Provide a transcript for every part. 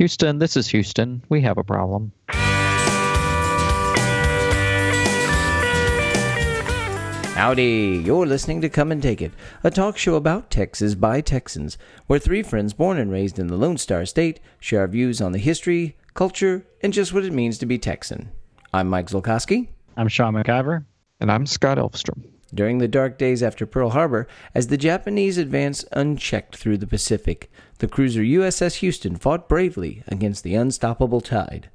Houston, this is Houston. We have a problem. Howdy, you're listening to Come and Take It, a talk show about Texas by Texans, where three friends born and raised in the Lone Star State share our views on the history, culture, and just what it means to be Texan. I'm Mike Zolkowski. I'm Sean McIver. And I'm Scott Elfstrom. During the dark days after Pearl Harbor, as the Japanese advanced unchecked through the Pacific, the cruiser USS Houston fought bravely against the unstoppable tide.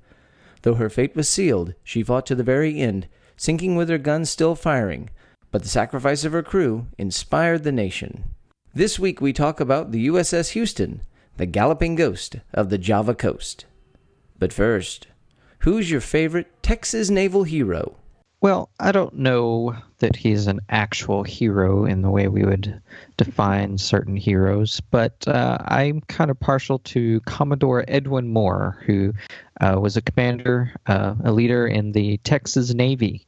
Though her fate was sealed, she fought to the very end, sinking with her guns still firing, but the sacrifice of her crew inspired the nation. This week we talk about the USS Houston, the galloping ghost of the Java coast. But first, who's your favorite Texas naval hero? Well, I don't know that he's an actual hero in the way we would define certain heroes, but uh, I'm kind of partial to Commodore Edwin Moore, who uh, was a commander, uh, a leader in the Texas Navy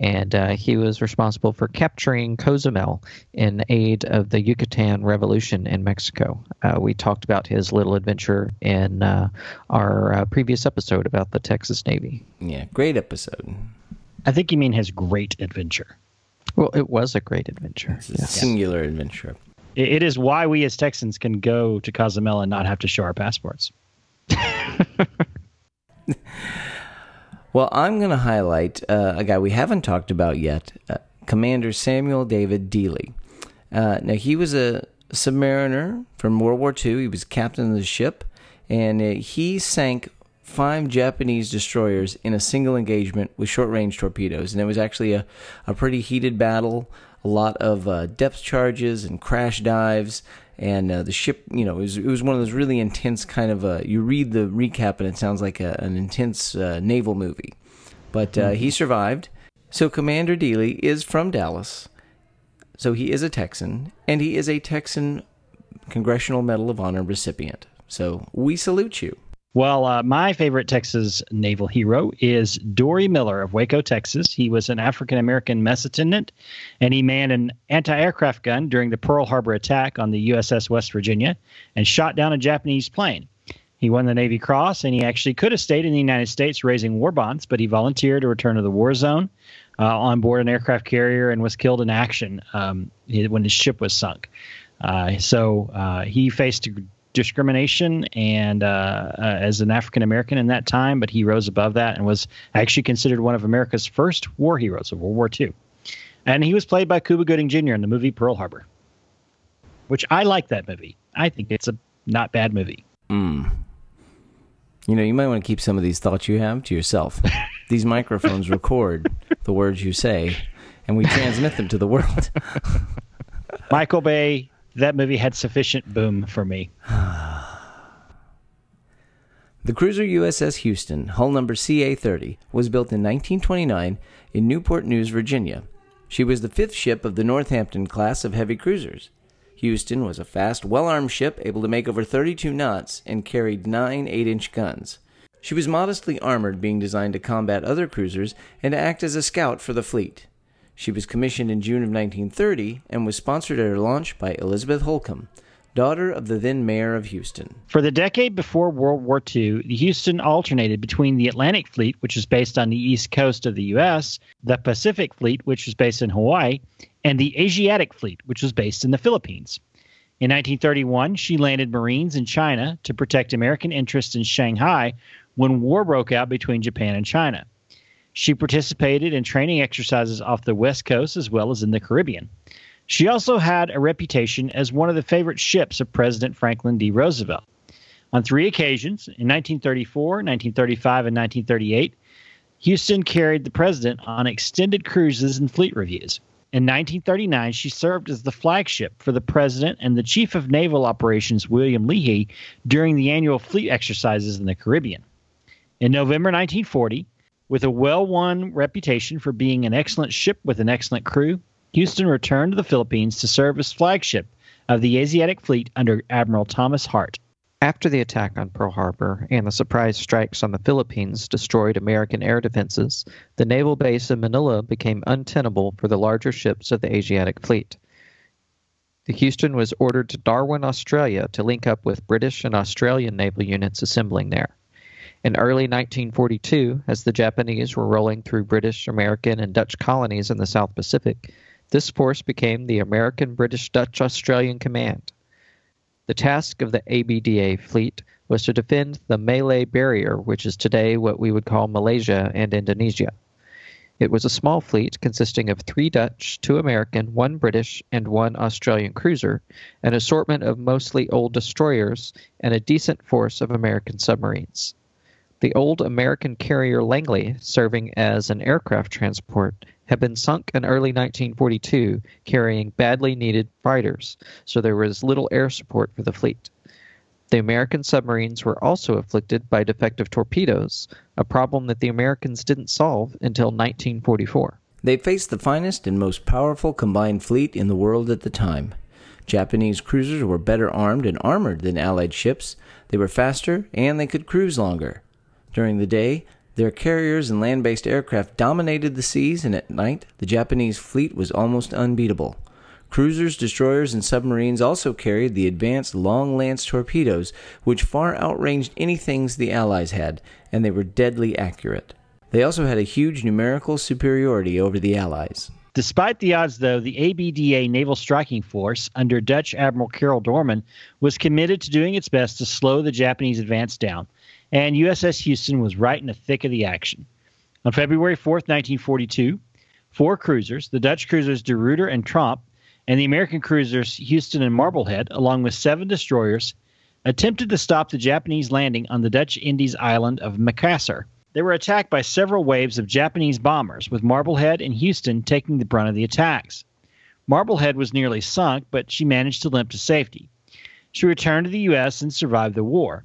and uh, he was responsible for capturing Cozumel in aid of the Yucatan Revolution in Mexico. Uh, we talked about his little adventure in uh, our previous episode about the Texas Navy. Yeah, great episode. I think you mean his great adventure. Well, it was a great adventure. It's a yes. singular adventure. It, it is why we as Texans can go to Cozumel and not have to show our passports. Well, I'm going to highlight uh, a guy we haven't talked about yet uh, Commander Samuel David Dealey. Uh, now, he was a submariner from World War II, he was captain of the ship, and uh, he sank five Japanese destroyers in a single engagement with short range torpedoes. And it was actually a, a pretty heated battle, a lot of uh, depth charges and crash dives and uh, the ship, you know, it was, it was one of those really intense kind of. Uh, you read the recap and it sounds like a, an intense uh, naval movie, but uh, mm-hmm. he survived. So Commander Dealey is from Dallas, so he is a Texan, and he is a Texan Congressional Medal of Honor recipient. So we salute you. Well, uh, my favorite Texas naval hero is Dory Miller of Waco, Texas. He was an African American mess attendant, and he manned an anti aircraft gun during the Pearl Harbor attack on the USS West Virginia and shot down a Japanese plane. He won the Navy Cross, and he actually could have stayed in the United States raising war bonds, but he volunteered to return to the war zone uh, on board an aircraft carrier and was killed in action um, when his ship was sunk. Uh, so uh, he faced discrimination and uh, uh, as an African American in that time, but he rose above that and was actually considered one of America's first war heroes of World War II. And he was played by Cuba Gooding Jr. in the movie Pearl Harbor, which I like that movie. I think it's a not bad movie. Mm. You know, you might want to keep some of these thoughts you have to yourself. these microphones record the words you say, and we transmit them to the world. Michael Bay that movie had sufficient boom for me. the cruiser USS Houston, hull number CA 30, was built in 1929 in Newport News, Virginia. She was the fifth ship of the Northampton class of heavy cruisers. Houston was a fast, well armed ship able to make over 32 knots and carried nine 8 inch guns. She was modestly armored, being designed to combat other cruisers and to act as a scout for the fleet. She was commissioned in June of 1930 and was sponsored at her launch by Elizabeth Holcomb, daughter of the then mayor of Houston. For the decade before World War II, the Houston alternated between the Atlantic Fleet, which was based on the east coast of the U.S., the Pacific Fleet, which was based in Hawaii, and the Asiatic Fleet, which was based in the Philippines. In 1931, she landed Marines in China to protect American interests in Shanghai when war broke out between Japan and China. She participated in training exercises off the West Coast as well as in the Caribbean. She also had a reputation as one of the favorite ships of President Franklin D. Roosevelt. On three occasions, in 1934, 1935, and 1938, Houston carried the president on extended cruises and fleet reviews. In 1939, she served as the flagship for the president and the chief of naval operations, William Leahy, during the annual fleet exercises in the Caribbean. In November 1940, with a well won reputation for being an excellent ship with an excellent crew, Houston returned to the Philippines to serve as flagship of the Asiatic Fleet under Admiral Thomas Hart. After the attack on Pearl Harbor and the surprise strikes on the Philippines destroyed American air defenses, the naval base in Manila became untenable for the larger ships of the Asiatic Fleet. the Houston was ordered to Darwin, Australia to link up with British and Australian naval units assembling there. In early 1942, as the Japanese were rolling through British, American, and Dutch colonies in the South Pacific, this force became the American British Dutch Australian Command. The task of the ABDA fleet was to defend the Malay Barrier, which is today what we would call Malaysia and Indonesia. It was a small fleet consisting of three Dutch, two American, one British, and one Australian cruiser, an assortment of mostly old destroyers, and a decent force of American submarines. The old American carrier Langley, serving as an aircraft transport, had been sunk in early 1942, carrying badly needed fighters, so there was little air support for the fleet. The American submarines were also afflicted by defective torpedoes, a problem that the Americans didn't solve until 1944. They faced the finest and most powerful combined fleet in the world at the time. Japanese cruisers were better armed and armored than Allied ships, they were faster, and they could cruise longer. During the day, their carriers and land based aircraft dominated the seas, and at night, the Japanese fleet was almost unbeatable. Cruisers, destroyers, and submarines also carried the advanced long lance torpedoes, which far outranged anything the Allies had, and they were deadly accurate. They also had a huge numerical superiority over the Allies. Despite the odds, though, the ABDA Naval Striking Force, under Dutch Admiral Carol Doorman, was committed to doing its best to slow the Japanese advance down, and USS Houston was right in the thick of the action. On February 4, 1942, four cruisers, the Dutch cruisers De Ruyter and Tromp, and the American cruisers Houston and Marblehead, along with seven destroyers, attempted to stop the Japanese landing on the Dutch Indies island of Macassar. They were attacked by several waves of Japanese bombers, with Marblehead and Houston taking the brunt of the attacks. Marblehead was nearly sunk, but she managed to limp to safety. She returned to the U.S. and survived the war.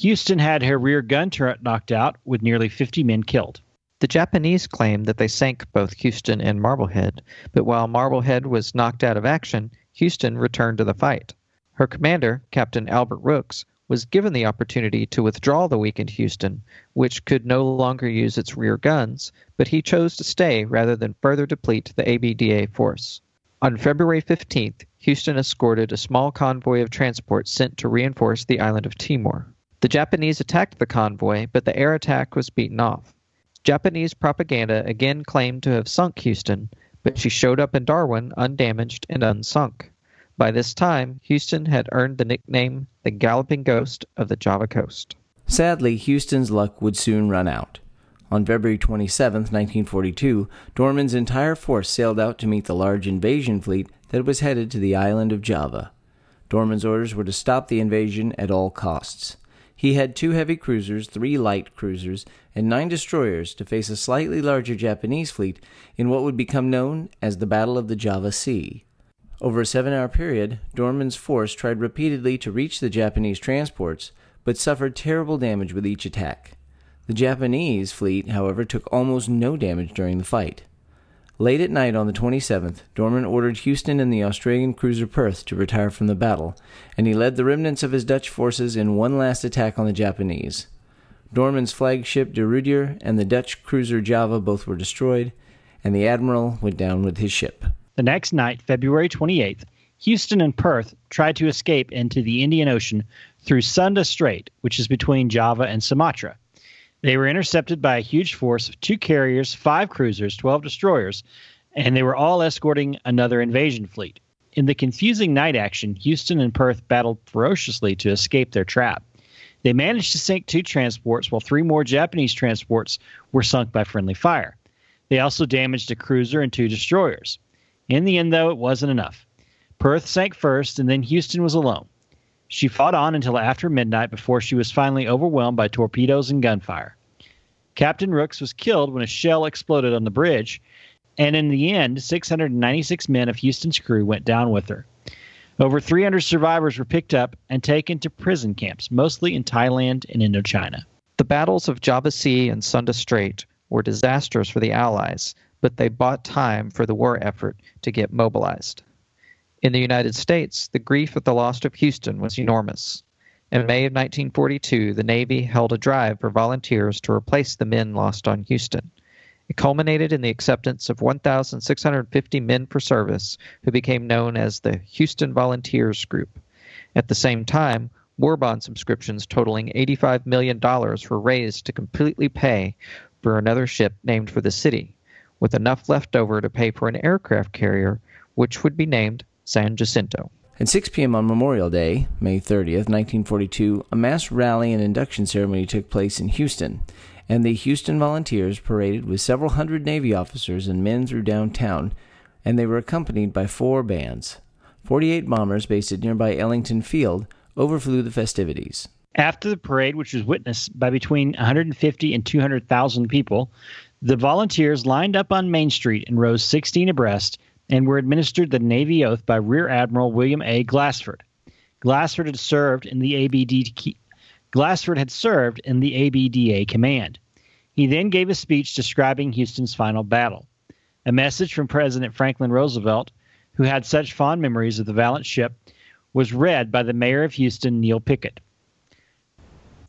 Houston had her rear gun turret knocked out, with nearly 50 men killed. The Japanese claimed that they sank both Houston and Marblehead, but while Marblehead was knocked out of action, Houston returned to the fight. Her commander, Captain Albert Rooks, was given the opportunity to withdraw the weakened Houston, which could no longer use its rear guns, but he chose to stay rather than further deplete the ABDA force. On February 15th, Houston escorted a small convoy of transports sent to reinforce the island of Timor. The Japanese attacked the convoy, but the air attack was beaten off. Japanese propaganda again claimed to have sunk Houston, but she showed up in Darwin undamaged and unsunk. By this time, Houston had earned the nickname the Galloping Ghost of the Java Coast. Sadly, Houston's luck would soon run out. On February 27, 1942, Doorman's entire force sailed out to meet the large invasion fleet that was headed to the island of Java. Doorman's orders were to stop the invasion at all costs. He had two heavy cruisers, three light cruisers, and nine destroyers to face a slightly larger Japanese fleet in what would become known as the Battle of the Java Sea. Over a seven hour period, Doorman's force tried repeatedly to reach the Japanese transports, but suffered terrible damage with each attack. The Japanese fleet, however, took almost no damage during the fight. Late at night on the 27th, Doorman ordered Houston and the Australian cruiser Perth to retire from the battle, and he led the remnants of his Dutch forces in one last attack on the Japanese. Doorman's flagship De Ruyter and the Dutch cruiser Java both were destroyed, and the admiral went down with his ship. The next night, February 28th, Houston and Perth tried to escape into the Indian Ocean through Sunda Strait, which is between Java and Sumatra. They were intercepted by a huge force of two carriers, five cruisers, 12 destroyers, and they were all escorting another invasion fleet. In the confusing night action, Houston and Perth battled ferociously to escape their trap. They managed to sink two transports, while three more Japanese transports were sunk by friendly fire. They also damaged a cruiser and two destroyers. In the end, though, it wasn't enough. Perth sank first, and then Houston was alone. She fought on until after midnight before she was finally overwhelmed by torpedoes and gunfire. Captain Rooks was killed when a shell exploded on the bridge, and in the end, 696 men of Houston's crew went down with her. Over 300 survivors were picked up and taken to prison camps, mostly in Thailand and Indochina. The battles of Java Sea and Sunda Strait were disastrous for the Allies, but they bought time for the war effort to get mobilized. In the United States, the grief at the loss of Houston was enormous. In May of 1942, the Navy held a drive for volunteers to replace the men lost on Houston. It culminated in the acceptance of 1,650 men for service, who became known as the Houston Volunteers Group. At the same time, war bond subscriptions totaling $85 million were raised to completely pay for another ship named for the city, with enough left over to pay for an aircraft carrier, which would be named San Jacinto. At 6 p.m. on Memorial Day, May 30th, 1942, a mass rally and induction ceremony took place in Houston, and the Houston Volunteers paraded with several hundred Navy officers and men through downtown, and they were accompanied by four bands. 48 bombers based at nearby Ellington Field overflew the festivities. After the parade, which was witnessed by between 150 and 200,000 people, the volunteers lined up on Main Street and rose 16 abreast and were administered the Navy oath by Rear Admiral William A. Glassford. Glassford had served in the ABD Glassford had served in the ABDA command. He then gave a speech describing Houston's final battle. A message from President Franklin Roosevelt, who had such fond memories of the valiant ship, was read by the mayor of Houston, Neal Pickett.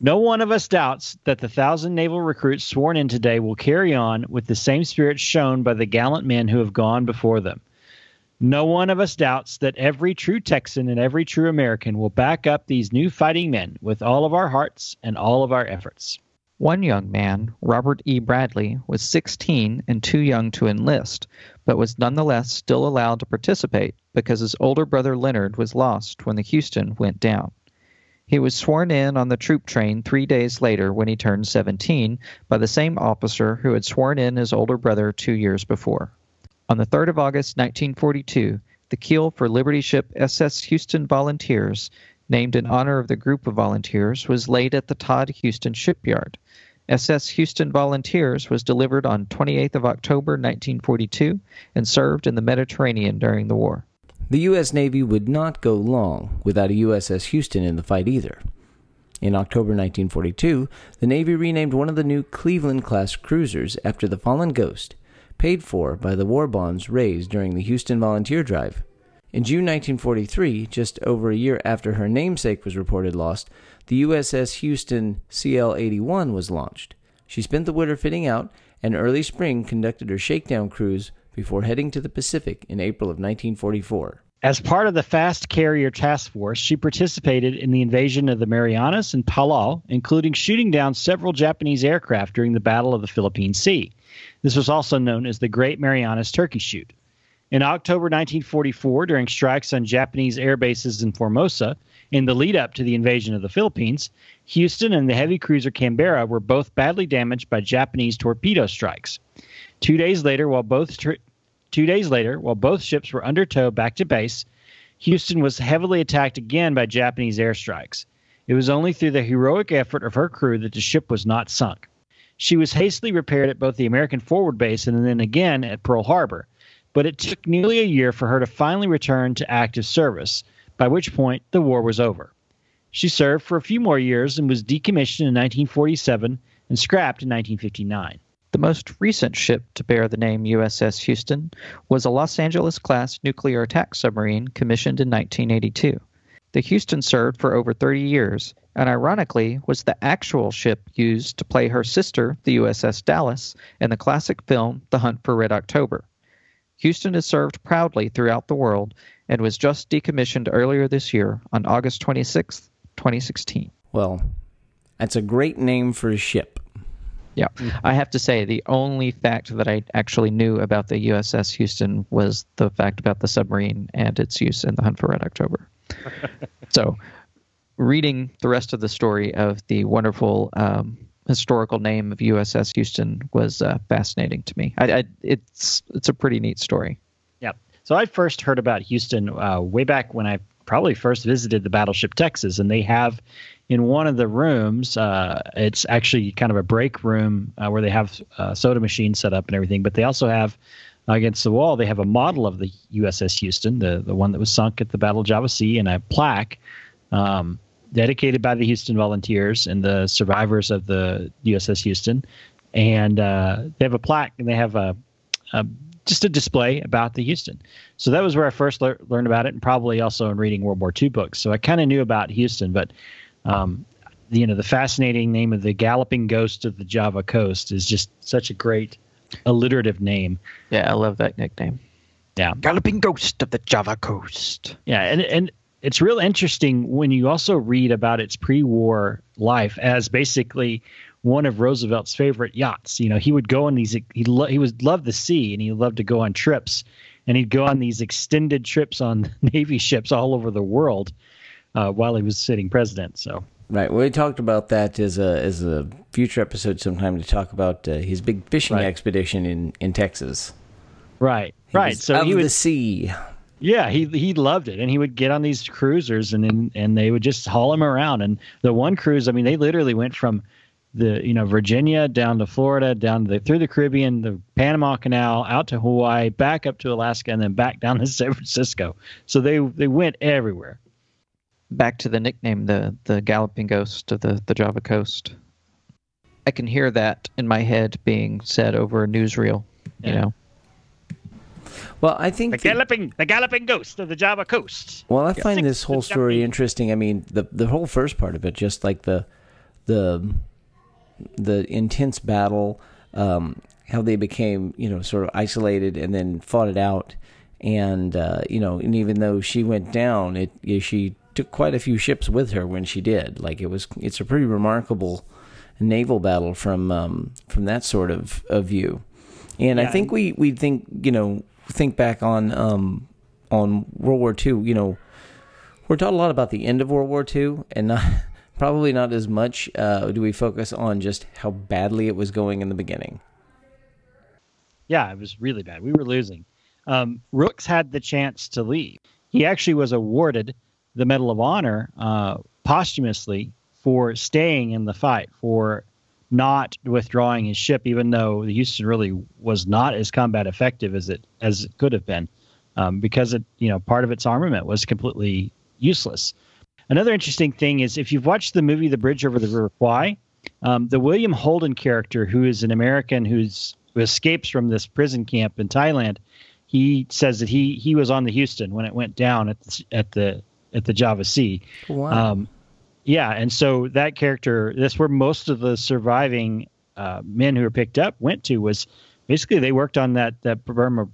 No one of us doubts that the thousand naval recruits sworn in today will carry on with the same spirit shown by the gallant men who have gone before them. No one of us doubts that every true Texan and every true American will back up these new fighting men with all of our hearts and all of our efforts. One young man, Robert E. Bradley, was 16 and too young to enlist, but was nonetheless still allowed to participate because his older brother Leonard was lost when the Houston went down. He was sworn in on the troop train three days later when he turned 17 by the same officer who had sworn in his older brother two years before. On the 3rd of August, 1942, the keel for Liberty ship SS Houston Volunteers, named in honor of the group of volunteers, was laid at the Todd Houston shipyard. SS Houston Volunteers was delivered on 28th of October 1942 and served in the Mediterranean during the war. The U.S. Navy would not go long without a USS Houston in the fight either. In October 1942, the Navy renamed one of the new Cleveland class cruisers after the fallen Ghost, paid for by the war bonds raised during the Houston Volunteer Drive. In June 1943, just over a year after her namesake was reported lost, the USS Houston CL 81 was launched. She spent the winter fitting out and early spring conducted her shakedown cruise before heading to the Pacific in April of 1944. As part of the Fast Carrier Task Force, she participated in the invasion of the Marianas and Palau, including shooting down several Japanese aircraft during the Battle of the Philippine Sea. This was also known as the Great Marianas Turkey Shoot. In October 1944, during strikes on Japanese air bases in Formosa, in the lead up to the invasion of the Philippines, Houston and the heavy cruiser Canberra were both badly damaged by Japanese torpedo strikes. Two days later, while both Two days later, while both ships were under tow back to base, Houston was heavily attacked again by Japanese airstrikes. It was only through the heroic effort of her crew that the ship was not sunk. She was hastily repaired at both the American forward base and then again at Pearl Harbor, but it took nearly a year for her to finally return to active service, by which point the war was over. She served for a few more years and was decommissioned in 1947 and scrapped in 1959. The most recent ship to bear the name USS Houston was a Los Angeles class nuclear attack submarine commissioned in 1982. The Houston served for over 30 years and ironically was the actual ship used to play her sister, the USS Dallas, in the classic film The Hunt for Red October. Houston has served proudly throughout the world and was just decommissioned earlier this year on August 26, 2016. Well, that's a great name for a ship. Yeah. I have to say, the only fact that I actually knew about the USS Houston was the fact about the submarine and its use in the Hunt for Red October. so, reading the rest of the story of the wonderful um, historical name of USS Houston was uh, fascinating to me. I, I, it's it's a pretty neat story. Yeah. So I first heard about Houston uh, way back when I probably first visited the battleship Texas, and they have in one of the rooms, uh, it's actually kind of a break room uh, where they have uh, soda machines set up and everything. But they also have against the wall, they have a model of the USS Houston, the the one that was sunk at the Battle of Java Sea, and a plaque um, dedicated by the Houston Volunteers and the survivors of the USS Houston. And uh, they have a plaque and they have a, a just a display about the Houston. So that was where I first le- learned about it, and probably also in reading World War II books. So I kind of knew about Houston, but um, you know, the fascinating name of the galloping ghost of the Java coast is just such a great alliterative name. Yeah, I love that nickname. Yeah. Galloping Ghost of the Java Coast. Yeah, and and it's real interesting when you also read about its pre-war life as basically one of Roosevelt's favorite yachts. You know, he would go on these he lo- he was loved the sea and he loved to go on trips, and he'd go on these extended trips on Navy ships all over the world uh, while he was sitting president. So. Right. Well, we talked about that as a as a future episode sometime to talk about uh, his big fishing Right. expedition in in Texas. Right, He right. So he the would, sea. yeah, he he loved it, and he would get on these cruisers, and then and they would just haul him around. And the one cruise, I mean, they literally went from the you know Virginia down to Florida, down to the, through the Caribbean, the Panama Canal, out to Hawaii, back up to Alaska, and then back down to San Francisco. So they they went everywhere. Back to the nickname, the the Galloping Ghost of the, the Java Coast. I can hear that in my head being said over a newsreel. You know, Well, I think The the- galloping the galloping ghost of the Java coast. Well, I find Six this whole story interesting. I mean, the the whole first part of it, just like the the the intense battle, um, how they became, you know, sort of isolated and then fought it out, and uh, you know, and even though she went down, it she took quite a few ships with her when she did. Like it was, it's a pretty remarkable naval battle from um, from that sort of, of view. And I Yeah. think we we think you know think back on um, on World War II. You know, we're taught a lot about the end of World War II, and not probably not as much uh, do we focus on just how badly it was going in the beginning. Yeah, it was really bad. We were losing. Um, Rooks had the chance to leave. He actually was awarded the Medal of Honor uh, posthumously for staying in the fight, for not withdrawing his ship, even though the Houston really was not as combat effective as it as it could have been, um, because it you know part of its armament was completely useless. Another interesting thing is if you've watched the movie The Bridge Over the River Kwai, um, the William Holden character, who is an American who's who escapes from this prison camp in Thailand, he says that he he was on the Houston when it went down at the at the at the Java Sea. Wow. Um, yeah, and so that character, that's where most of the surviving uh, men who were picked up went to was basically they worked on that that Burma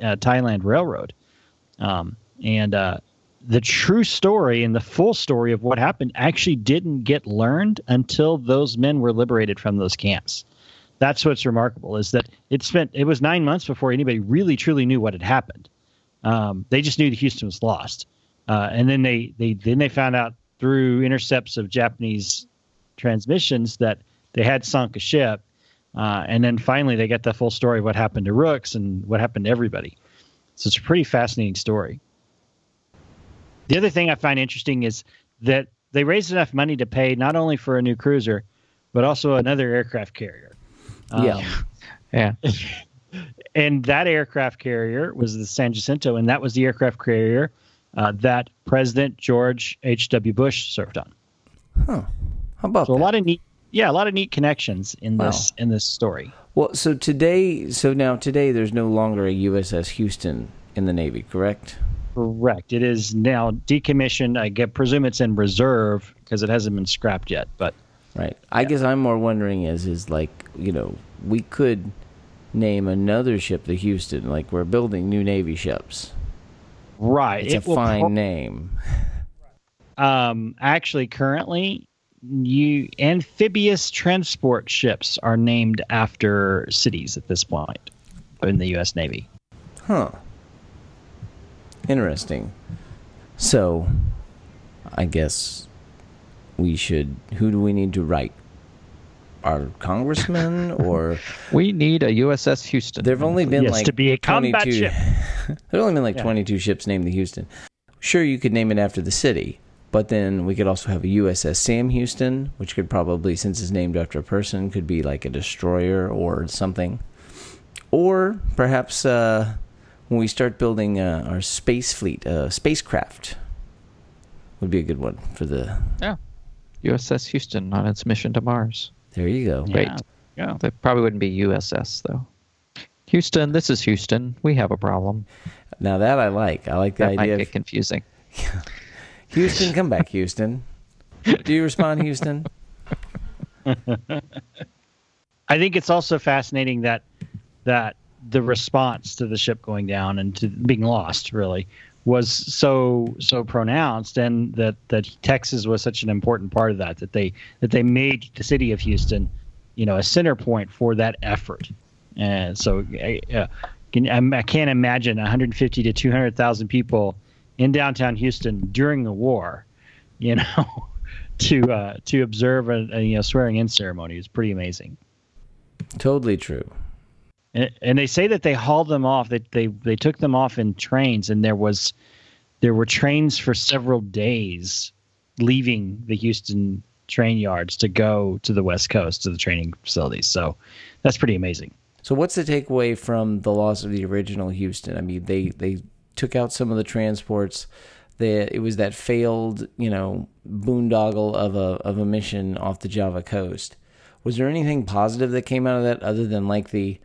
uh, Thailand railroad, um, and uh, the true story and the full story of what happened actually didn't get learned until those men were liberated from those camps. That's what's remarkable is that it spent it was nine months before anybody really truly knew what had happened. Um, they just knew that Houston was lost, uh, and then they they then they found out through intercepts of Japanese transmissions that they had sunk a ship, uh, and then finally they got the full story of what happened to Rooks and what happened to everybody. So it's a pretty fascinating story. The other thing I find interesting is that they raised enough money to pay not only for a new cruiser, but also another aircraft carrier. Um, yeah. yeah. and that aircraft carrier was the San Jacinto, and that was the aircraft carrier uh, that President George H.W. Bush served on. How about So a lot of neat, yeah, a lot of neat connections in this in this story. Well, so today, so now today, there's no longer a USS Houston in the Navy, correct? Correct. It is now decommissioned. I get, presume it's in reserve because it hasn't been scrapped yet. But Right. I guess I'm more wondering is is like you know we could name another ship the Houston. Like we're building new Navy ships. Right, It's it a fine pro- name. um, actually, currently, you amphibious transport ships are named after cities at this point in the U.S. Navy. Huh. Interesting. So, I guess we should. Who do we need to write? Our congressman, or We need a USS Houston. there've only been Yes, like to be a combat 22 ship. there've only been like Yeah. 22 ships named the Houston. Sure, you could name it after the city, but then we could also have a USS Sam Houston, which could probably, since it's named after a person, could be like a destroyer or something. Or perhaps uh, when we start building uh, our space fleet, uh, spacecraft would be a good one for the. yeah USS Houston on its mission to Mars. There you go. Great. Yeah. Yeah. That probably wouldn't be USS though. Houston, this is Houston. We have a problem. Now that I like. I like the That might idea. get Of, confusing. Houston, come back, Houston. Do you respond, Houston? I think it's also fascinating that that the response to the ship going down and to being lost really was so so pronounced and that that Texas was such an important part of that that they that they made the city of Houston you know a center point for that effort. And so uh, can, I can't imagine 150 to 200,000 people in downtown Houston during the war you know to uh, to observe a, a you know swearing in ceremony is pretty amazing. Totally true and, and they say that they hauled them off. That they, they they took them off in trains, and there was there were trains for several days leaving the Houston train yards to go to the West Coast to the training facilities. So that's pretty amazing. So what's the takeaway from the loss of the original Houston? I mean, they they took out some of the transports. They, it was that failed, you know, boondoggle of a of a mission off the Java coast. Was there anything positive that came out of that other than like the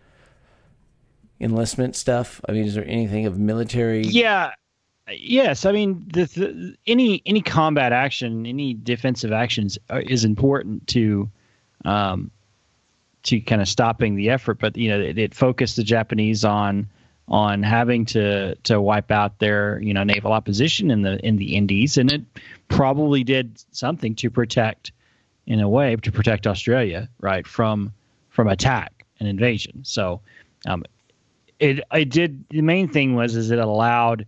enlistment stuff? I mean, is there anything of military? Yeah. Yes, I mean the, the, any any combat action, any defensive actions is important to um, to kind of stopping the effort. But you know, it, it, focused the Japanese on on having to to wipe out their you know naval opposition in the in the Indies, and it probably did something to protect, in a way, to protect Australia right from from attack and invasion. So um, it it did the main thing was is it allowed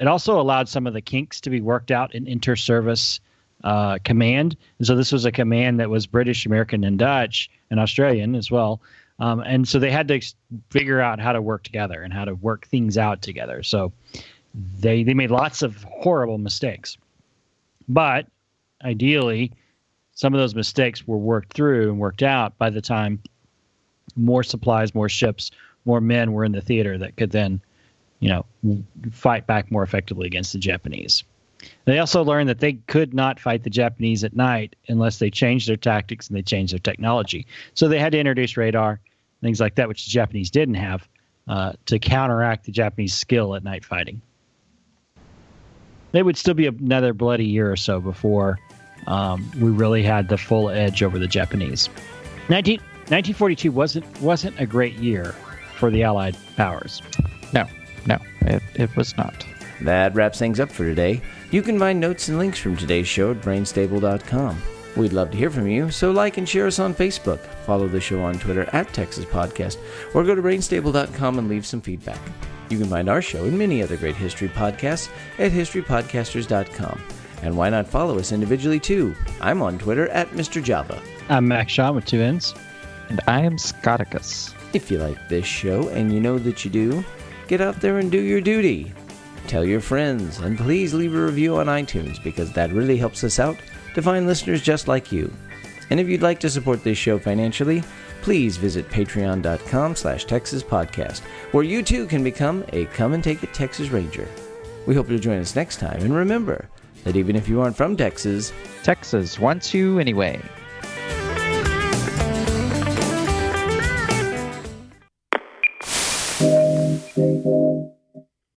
it also allowed some of the kinks to be worked out in inter-service uh, command. And so this was a command that was British, American, and Dutch, and Australian as well. Um, and so they had to figure out how to work together and how to work things out together. So they they made lots of horrible mistakes, but ideally, some of those mistakes were worked through and worked out by the time more supplies, more ships more men were in the theater that could then, you know, fight back more effectively against the Japanese. They also learned that they could not fight the Japanese at night unless they changed their tactics and they changed their technology. So they had to introduce radar, things like that, which the Japanese didn't have, uh, to counteract the Japanese skill at night fighting. They would still be another bloody year or so before um, we really had the full edge over the Japanese. 19, 1942 wasn't wasn't a great year for the Allied powers. No, no, it, it was not. That wraps things up for today. You can find notes and links from today's show at brainstable.com. We'd love to hear from you, so like and share us on Facebook, follow the show on Twitter at Texas Podcast, or go to brainstable.com and leave some feedback. You can find our show and many other great history podcasts at historypodcasters.com. And why not follow us individually too? I'm on Twitter at Mr. Java. I'm Max Shaw with two N's. And I am Scotticus. If you like this show, and you know that you do, get out there and do your duty. Tell your friends, and please leave a review on iTunes because that really helps us out to find listeners just like you. And if you'd like to support this show financially, please visit patreon.com slash Texas Podcast, where you too can become a Come and Take It Texas Ranger. We hope you'll join us next time, and remember that even if you aren't from Texas, Texas wants you anyway.